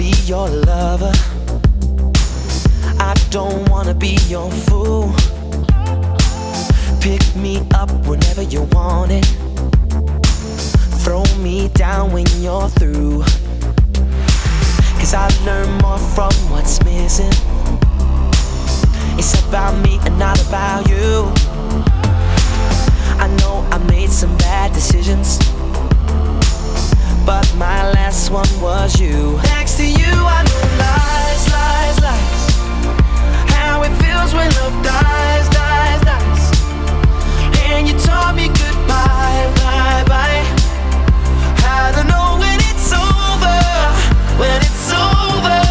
be your lover. I don't wanna be your fool. Pick me up whenever you want it. Throw me down when you're through. Cause I learn more from what's missing. It's about me and not about you. I know I made some bad decisions but my last one was you. Next to you, I know lies, lies, lies. How it feels when love dies, dies, dies. And you told me goodbye, bye, bye. How to know when it's over, when it's over.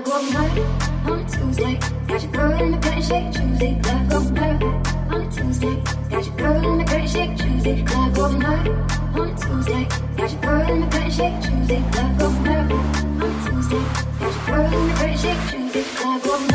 I go blurry on a Tuesday. Got your girl in the cut and Tuesday. I go blurry on a Tuesday. Got your girl in the cut and shake Tuesday. I go blurry on a Tuesday. Got your girl in the cut and shake Tuesday. I go blurry on a Tuesday. Got your girl in the cut and shake Tuesday. I go.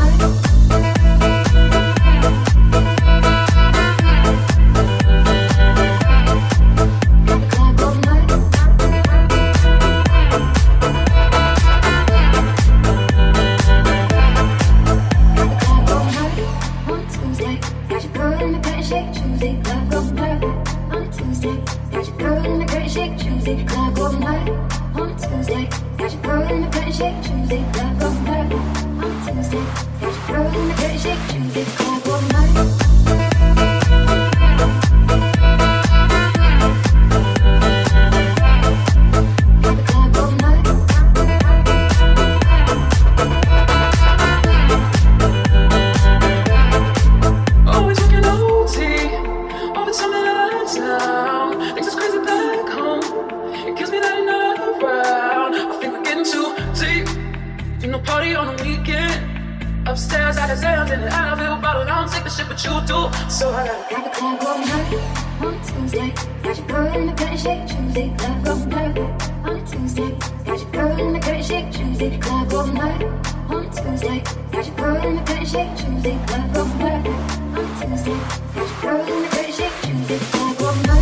Tuesday. Got your girl in the pretty shake Tuesday. Gotta go for Tuesday. Got your girl in the pretty shake Tuesday. Gotta go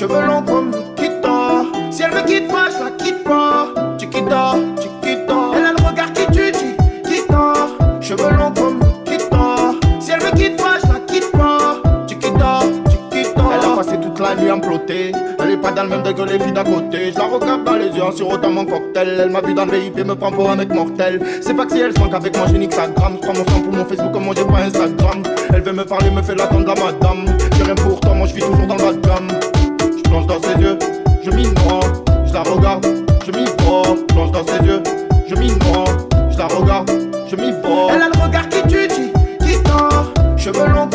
Cheveux longs dans le même dès que les filles d'à côté. Je la regarde dans les yeux en sirotant mon cocktail. Elle m'a vu dans le VIP, me prend pour un mec mortel. C'est pas que si elle se manque avec moi, j'ai nique sa gramme. Je prends mon sang pour mon Facebook, comme on dit pas Instagram. Elle veut me parler, me fait l'attendre la madame. J'ai rien pour toi, moi je vis toujours dans le bas gamme. Je plonge dans ses yeux, je m'y noie. Je la regarde, je m'y vois. Je plonge dans ses yeux, je m'y noie. Je la regarde, je m'y vois. Elle a le regard qui tue, qui, qui tord. Cheveux longs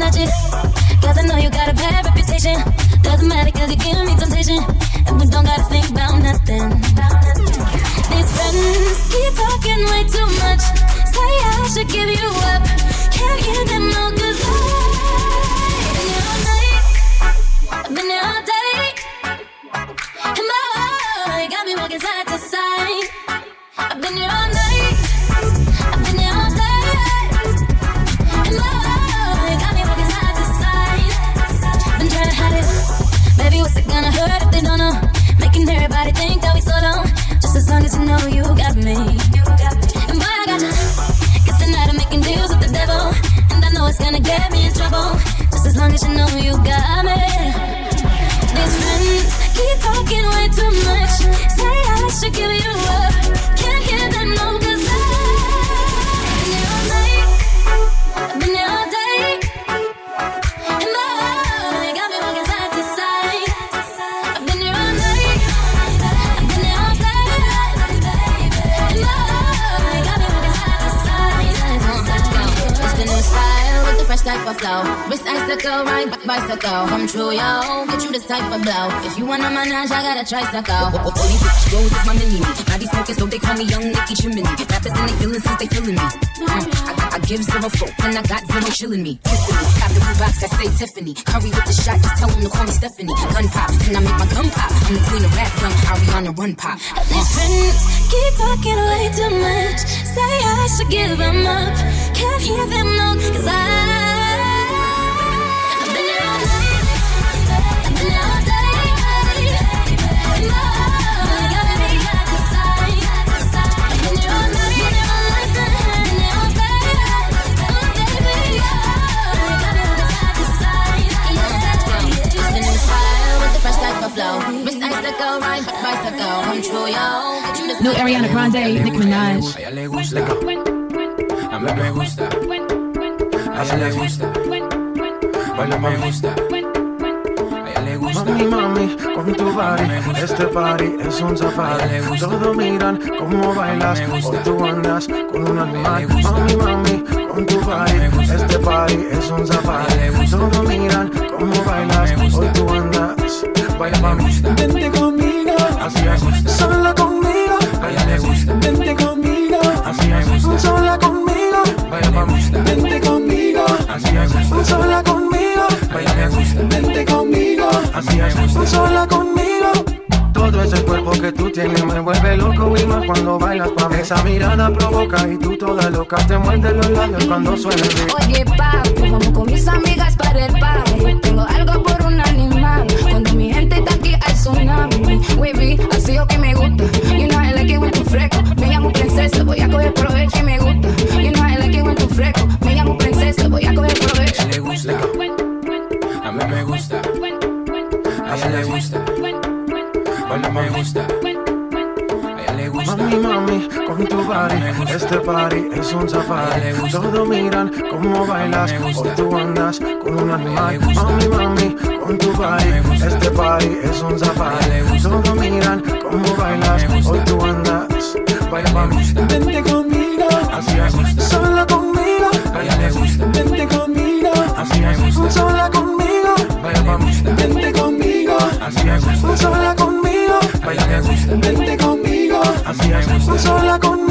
coming at. Cause I know you got a bad reputation. Doesn't matter cause you give me temptation. And we don't gotta think about nothing. These friends keep talking way too much. Say I should give you up. Can't hear them all cause I. I've been here all night. I've been here all night. making everybody think that we. Just as long as you know you got me. And boy, I got tonight I'm making deals with the devil. And I know it's gonna get me in trouble. Just as long as you know you got me. These friends keep talking way too much. Say I should give you up. Of flow. Wrist icicle, ride bicycle. Come true, yo. Get you this type of blow. If you wanna manage, I got a tricycle. Only bitch goes is my mini. Body smoking, so they call me Young Nicki Chimney. Rappers in they feeling since they feeling me. Mm, I, I, give zero folk, and I got zero chilling me. Kissing me. Got the blue box I say Tiffany. Curry with the shot, just tell them to call me Stephanie. Gun pop, and I make my gun pop. I'm the queen of rap, young Ariana Run Pop. These friends keep talking way too much. Say I should give them up. Can't hear them no, cause I New Ariana Grande, Nicki Minaj. A ella le gusta. A mí me gusta. A ella le gusta. Baila me gusta. Mami, mami, con tu body, este party es un safari. Todos miran cómo bailas, hoy tú andas con un animal. Mami, mami, con tu body, este party es un safari. Todos miran cómo bailas, hoy tú andas. Baila, mami, vente conmigo, así es, sola conmigo. Baila, le gusta. Vente conmigo, Así es. sola conmigo. Baila me gusta. Vente conmigo, Así es. sola conmigo. Baila me gusta. Vente conmigo, Así es. sola conmigo. Todo ese cuerpo que tú tienes me vuelve loco y más cuando bailas pa' mí. Esa mirada provoca y tú toda loca te muerde los labios cuando suena el. Oye, papi, vamos con mis amigas para el party. Tengo algo por un animal. Cuando está aquí hay tsunami. Wavy, así lo que me gusta. You know I like it when tú fresco. Me llamo princesa, voy a coger provecho y me gusta. You know I like it when tú fresco. Me llamo princesa, voy a coger provecho. Le gusta. A mí me gusta. A ella le gusta. Baila me gusta. A ella le gusta. Mami, mami, con tu body, este party es un safari. Todos miran cómo bailas, hoy tú andas con un animal. Mami, mami, con tu body, este party es un safari. Todos miran cómo bailas, hoy tú andas. Baila, mami, vente conmigo, Así es. sola conmigo. Baila le gusta. Vente conmigo, Así es. sola conmigo. Baila me gusta. Vente conmigo, Así es. sola conmigo. Baila me gusta. Vente conmigo, Así es. sola conmigo.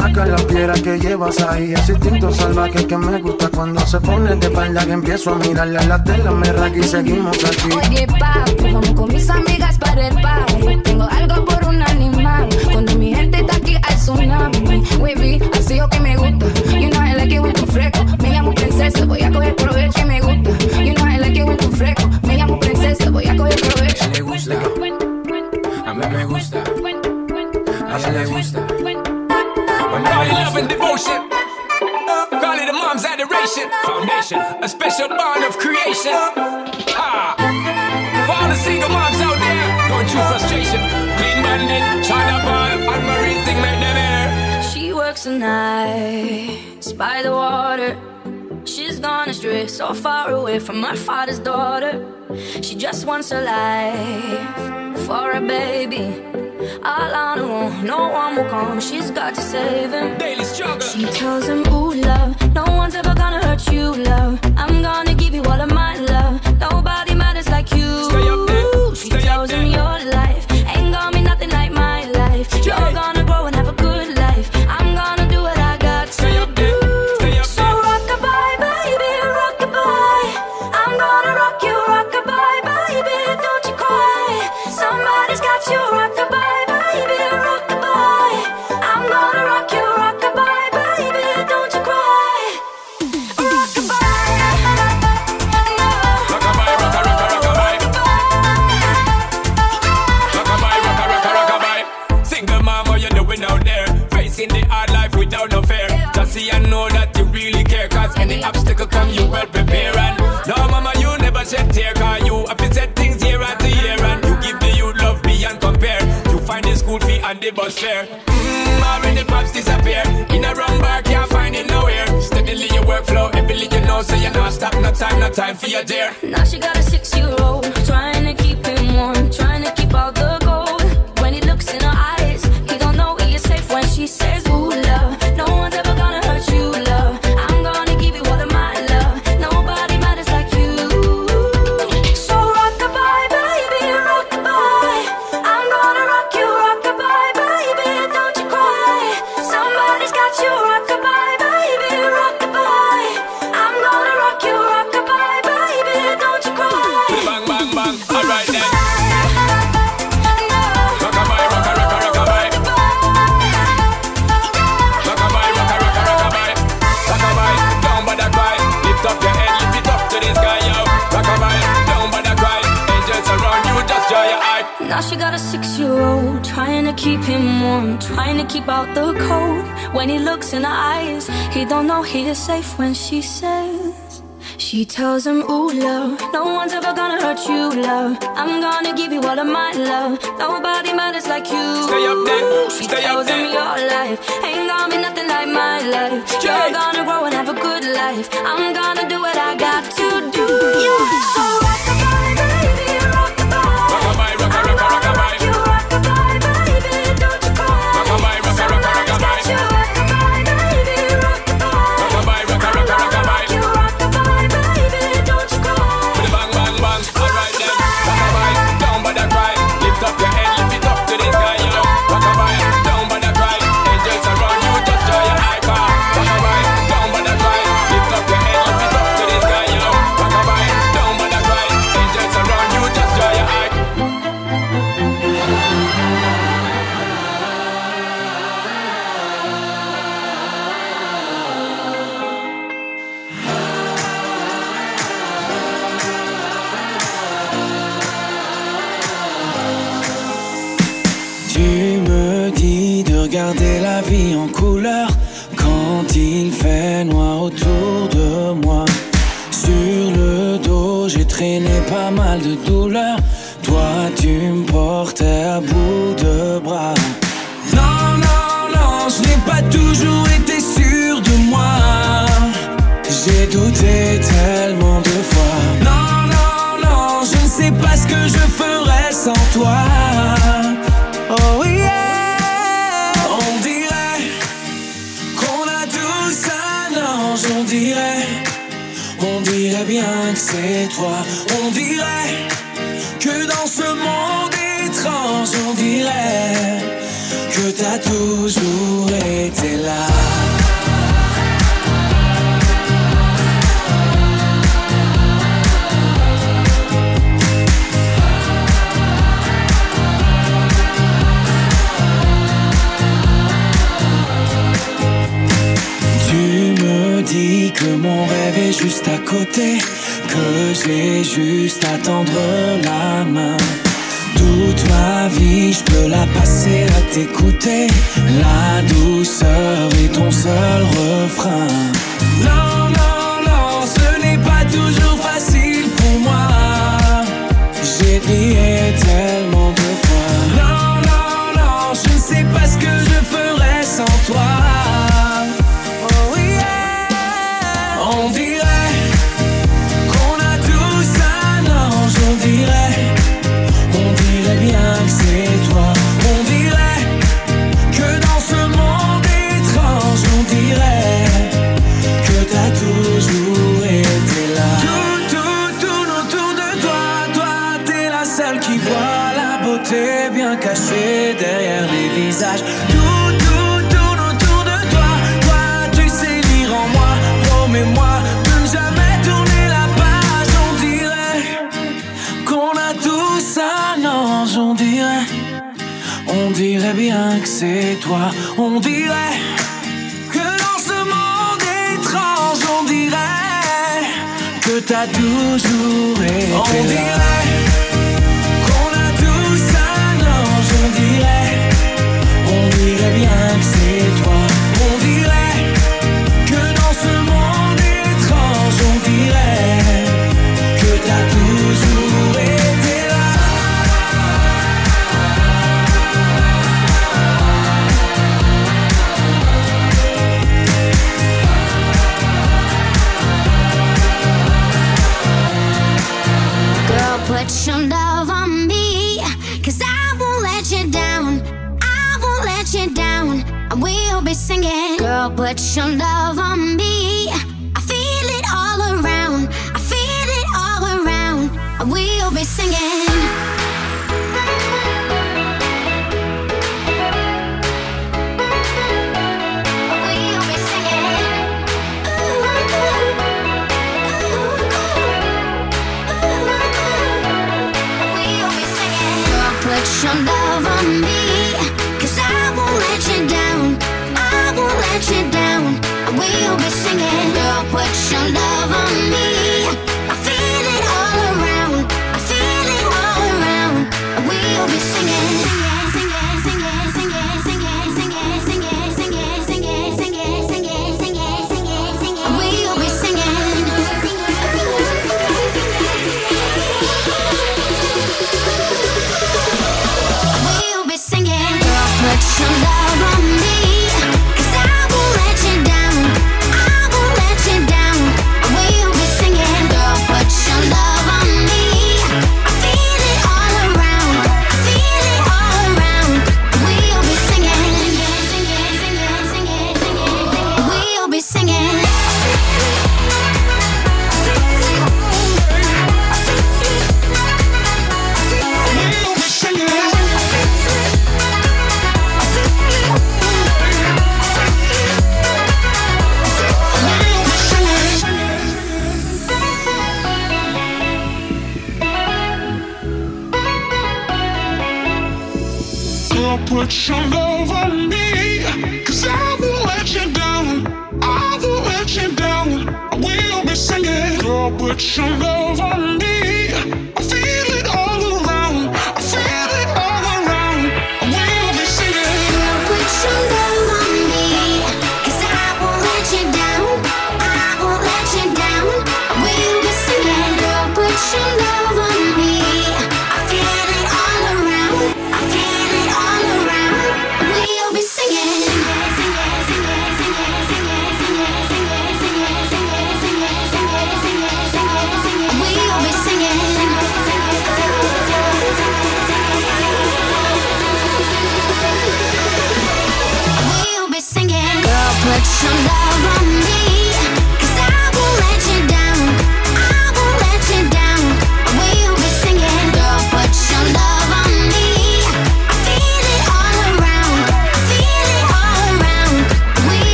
Saca la piedra que llevas ahí, ese instinto salvaje que me gusta cuando se pone de espalda que empiezo a mirarle la tela, me raga y seguimos aquí. Oye, papi, vamos con mis amigas para el party. Tengo algo por un animal. Cuando mi gente está aquí hay tsunami. Wavy, así lo que me gusta. You know I like it when tú fresco. Me llamo princesa, voy a coger provecho y me gusta. You know I like it when tú fresco. Me llamo princesa, voy a coger provecho. A le gusta. A mí me gusta. A ella le gusta. It love and devotion. Call it a mom's adoration. Foundation, a special bond of creation. Ah. For all the single moms out there going through frustration. Clean bandit, China ball, Anne-Marie thing make them air. She works the nights by the water. She's gone astray, so far away from her father's daughter. She just wants a life for a baby. Her own, no one will come. She's got to save him. Daily struggle. She tells him, Ooh, love, no one's ever gonna hurt you, love. I'm gonna give you all of my love. Nobody matters like you. Stay up there, the bus fare. Mmm, already pops disappear. In a wrong bar, can't find it nowhere. Steadily your workflow, every you know, so you're not stop. No time, no time for your dear. Now she got a six-year-old Trying to keep when she says she tells him, ooh, love, no one's ever gonna hurt you, love. I'm gonna give you all of my love. Nobody matters like you. Stay up there. She Stay tells up there. him your life ain't gonna be nothing like my life. You're gonna grow and have a good life. I'm côté que j'ai juste à tendre la main. Toute ma vie, je peux la passer à t'écouter. La douceur est ton seul refrain. Non, non, non, ce n'est pas toujours facile pour moi. J'ai prié tel on dirait que dans ce monde étrange, on dirait que t'as toujours été. On dirait. but your love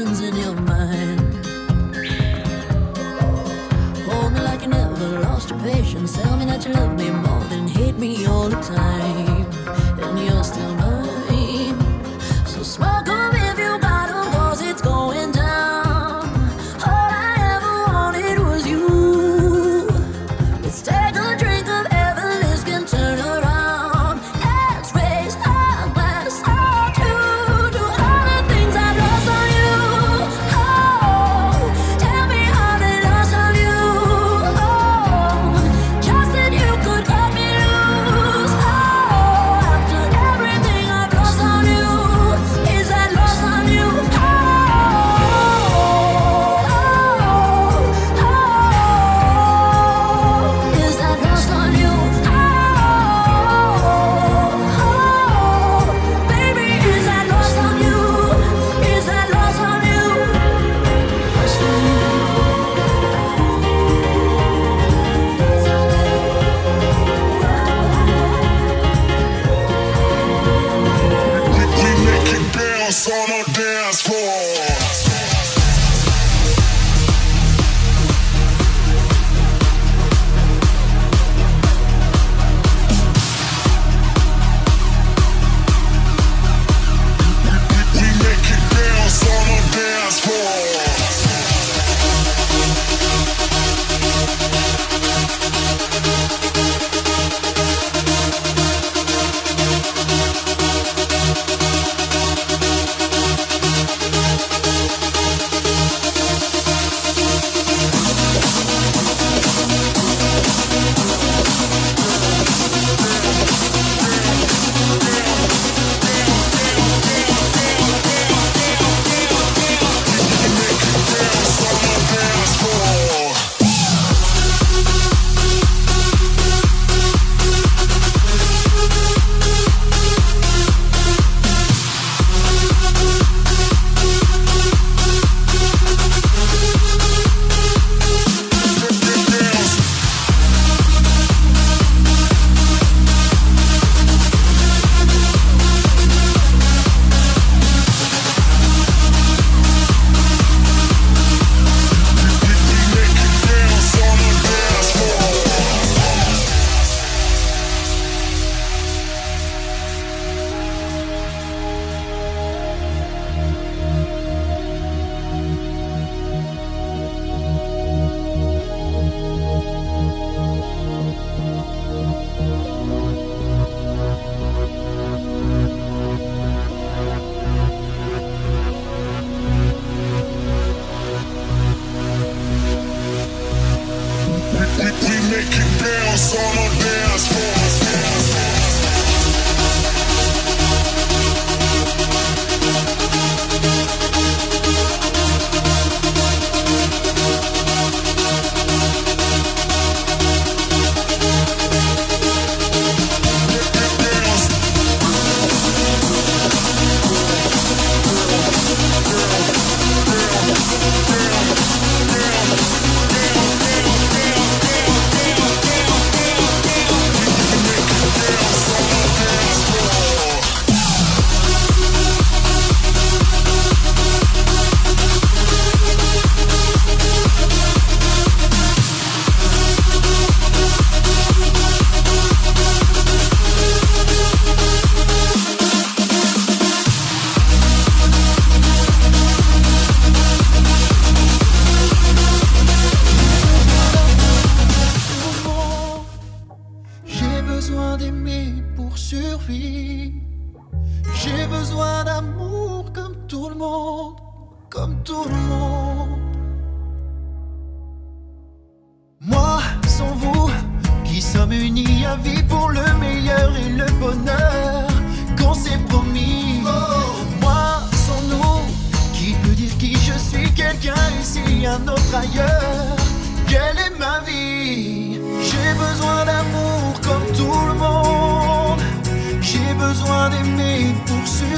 visions in your mind. Hold me like you never lost your patience. Tell me that you love me more than hate me all the time. And you're still mine.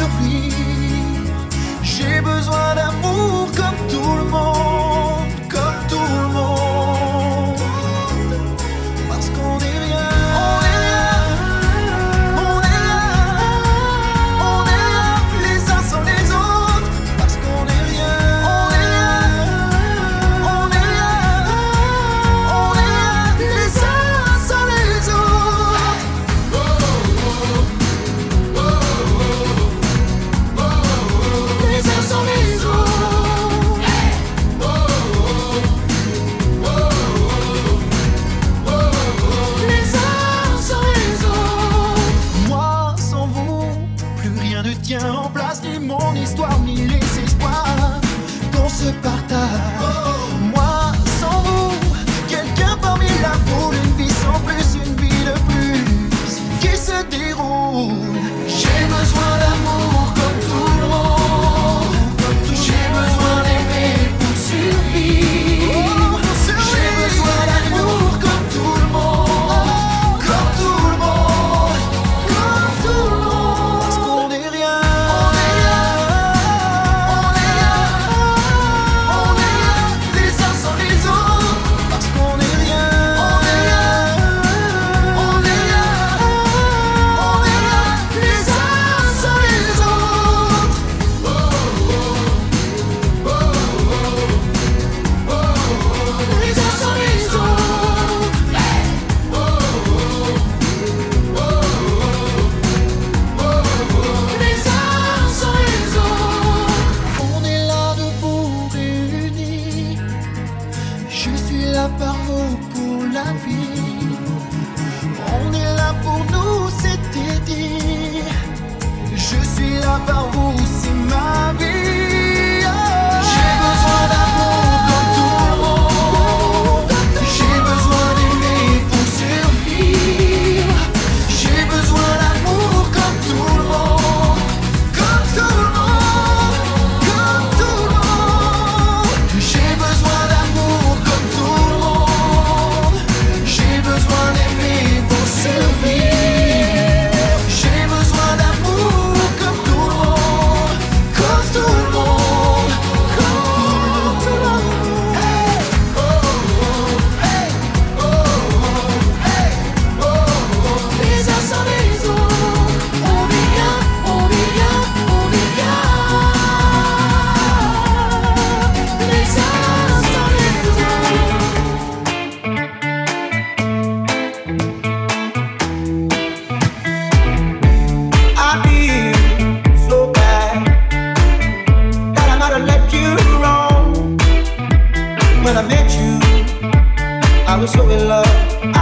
Pour survivre. I was so in love.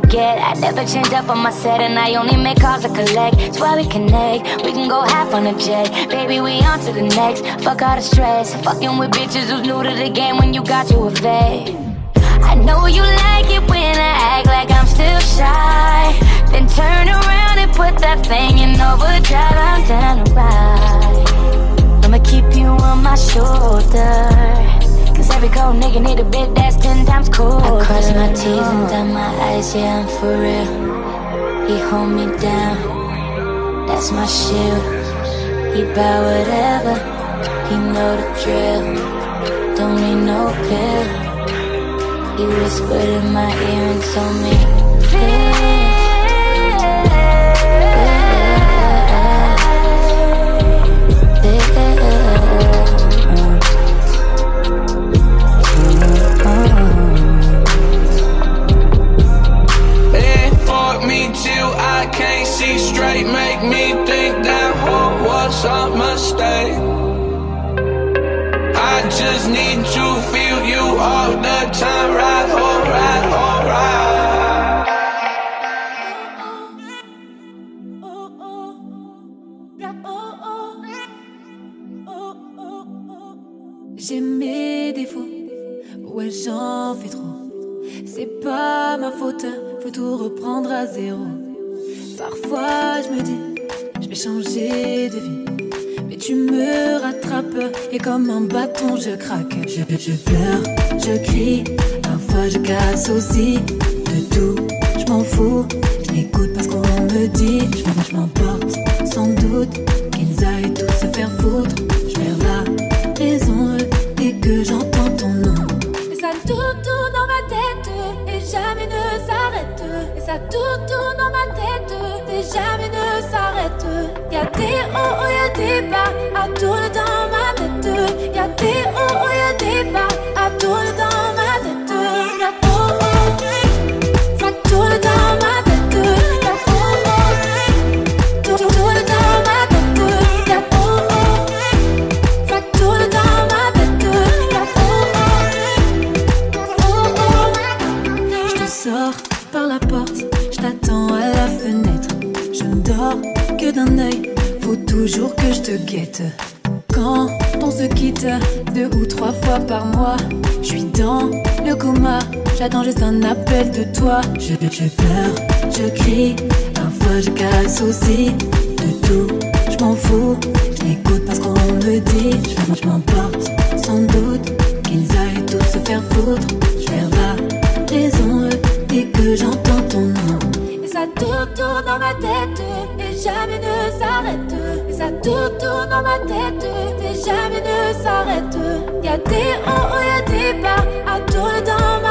forget. I never change up on my set, and I only make calls to collect. That's why we connect. We can go half on a jet. Baby, we on to the next. Fuck all the stress. Fucking with bitches who's new to the game when you got you a vet. I know you like it when I act like I'm still shy. Then turn around and put that thing in overdrive. I'm down to ride. I'ma keep you on my shoulder. Cause every cold nigga need a bit that's ten times cooler. I cross my T's and dot my eyes, yeah, I'm for real. He hold me down, that's my shield. He buy whatever, he know the drill. Don't need no pill. He whispered in my ear and told me, feel. See straight make me think that what was a mistake. I just need to feel you all the time, right, alright, alright. J'ai mes défauts, ouais j'en fais trop. C'est pas ma faute, faut tout reprendre à zéro. Parfois je me dis, je vais changer de vie. Mais tu me rattrapes et comme un bâton je craque. Je, je pleure, je crie, parfois je casse aussi. De tout, je m'en fous, je n'écoute pas ce qu'on me dit. Je, je m'emporte sans doute, qu'ils aillent tous se faire foutre. Je perds la raison dès que j'entends ton nom. Et ça tourne, tourne dans ma tête et jamais ne s'arrête. Et ça tourne, jamais ne s'arrête. Y'a des hauts, y'a des bas, à tourner dans Quand on se quitte deux ou trois fois par mois, je suis dans le coma. J'attends juste un appel de toi. Je, je pleure, je crie, parfois je casse aussi. De tout, je m'en fous. Je n'écoute pas ce qu'on me dit. Je, m'emporte sans doute qu'ils aillent tous se faire foutre. Je perds la raison dès que j'entends ton nom. Et ça tourne, tourne dans ma tête jamais ne s'arrête. Tourne, dans ma tête, et jamais ne s'arrête. Y'a des hauts, y'a des bas, à tourner dans ma